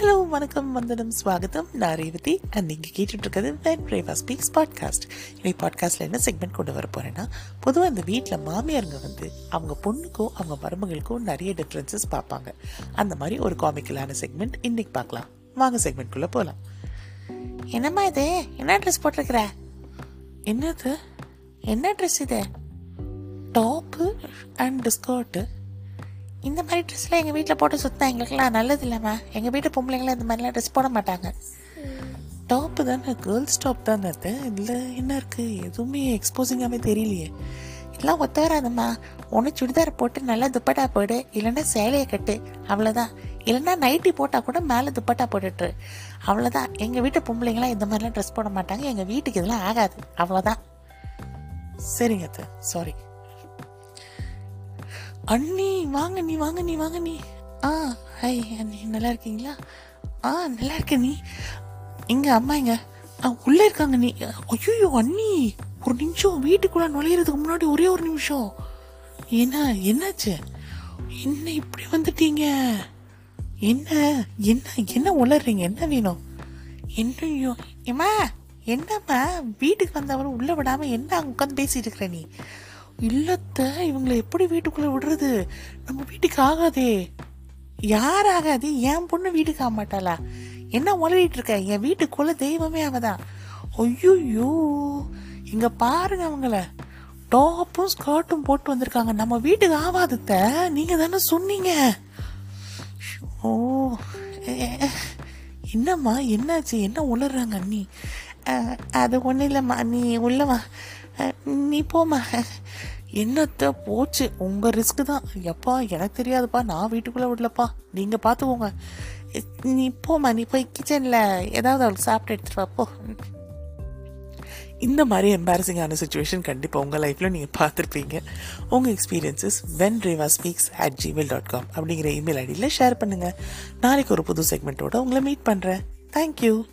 Hello வணக்கம் வந்தனம் ஸ்வாகத்தம் நான் ரேவதி அண்ட் நீங்கள் கேட்டுட்டு இருக்கிறது வென் ரேவா ஸ்பீக்ஸ் பாட்காஸ்ட் இன்னைக்கு பாட்காஸ்ட்டில் என்ன செக்மெண்ட் கொண்டு வர போகிறேன்னா பொதுவாக அந்த வீட்டில் மாமியாருங்க வந்து அவங்க பொண்ணுக்கும் அவங்க மருமகளுக்கும் நிறைய டிஃப்ரென்சஸ் பார்ப்பாங்க. அந்த மாதிரி ஒரு காமிக்கலான செக்மெண்ட் இன்னைக்கு பார்க்கலாம். வாங்க செக்மெண்ட்குள்ளே போகலாம் என்னம்மா இது? என்ன ட்ரெஸ் போட்டிருக்கிற? என்னது? என்ன ட்ரெஸ் இது? டாப்பு அண்ட் ஸ்கர்ட்டு இந்த மாதிரி ட்ரெஸ்லாம் எங்கள் வீட்டில் போட்டு சுத்தா எங்களுக்குலாம் நல்லது இல்லைம்மா. எங்கள் வீட்டு பொம்பளைங்களாம் இந்த மாதிரிலாம் ட்ரெஸ் போட மாட்டாங்க. டாப்பு தானே கேர்ள்ஸ் டாப் தானே அது இதில் என்ன இருக்குது எதுவுமே எக்ஸ்போசிங்காகவே தெரியலையே. எல்லாம் ஒத்த வராதும்மா ஒன்று சுடிதார் போட்டு நல்லா துப்பட்டா போடு இல்லைன்னா சேலையை கட்டு. அவ்வளோதான் இல்லைன்னா நைட்டி போட்டால் கூட மேலே துப்பட்டா போட்டுட்ரு அவ்வளோதான் எங்கள் வீட்டு பொம்பளைங்களாம் இந்த மாதிரிலாம் ட்ரெஸ் போட மாட்டாங்க. எங்கள் வீட்டுக்கு இதெல்லாம் ஆகாது. அவ்வளோதான் சரிங்க அத்தை. சாரி அண்ணி வாங்க நீ வாங்க நீ வாங்க நீ ஆ ஹை அண்ணி. நல்லா இருக்கீங்களா? ஆ நல்லா இருக்க நீ இங்கே அம்மா இங்க. ஆ உள்ளே இருக்காங்க நீ ஐயோ அண்ணி. ஒரு நிமிஷம் வீட்டுக்குள்ள நுழையிறதுக்கு முன்னாடி ஒரே ஒரு நிமிஷம். என்ன என்னாச்சு? என்ன இப்படி வந்துட்டீங்க? என்ன என்ன என்ன உளறீங்க? என்ன வேணும்? என்னையோ ஏமா என்னம்மா? வீட்டுக்கு வந்தவரை உள்ளே விடாமல் என்ன உட்காந்து பேசிட்டு இருக்கிற நீ? இல்லத்தை இவங்களை எப்படி வீட்டுக்குள்ளே விடுறது? நம்ம வீட்டுக்கு ஆகாதே. யார் ஆகாது? என் பொண்ணு வீட்டுக்கு ஆக மாட்டாளா என்ன உளறிட்டு இருக்க? என் வீட்டுக்குள்ள தெய்வமே அவதான். ஐயோ இங்க பாருங்க அவங்கள. டாப்பும் ஸ்கர்ட்டும் போட்டு வந்திருக்காங்க. நம்ம வீட்டுக்கு ஆகாதத்த. நீங்க தானே சொன்னீங்க. ஓ என்னம்மா? என்னாச்சு? என்ன உளறாங்க அண்ணி? அது ஒன்றும் இல்லைம்மா. நீ உள்ளவா? நீ போம்மா. என்னத்த போச்சு? உங்கள் ரிஸ்க் தான். எப்பா எனக்கு தெரியாதுப்பா. நான் வீட்டுக்குள்ளே விடலப்பா. நீங்கள் பார்த்துக்கோங்க நீ போம்மா. நீ போய் கிச்சனில் ஏதாவது அவளுக்கு சாப்பிட்டு எடுத்துட்டு போ. இந்த மாதிரி எம்பாரசிங்கான சுச்சுவேஷன் கண்டிப்பாக உங்கள் லைஃப்பில் நீங்கள் பார்த்துருப்பீங்க உங்கள் experiences when Reva speaks at Gmail dot com அப்படிங்கிற இமெயில் ஐடியில் ஷேர் பண்ணுங்கள் நாளைக்கு ஒரு புது செக்மெண்ட்டோட உங்களை மீட் பண்ணுறேன் தேங்க்யூ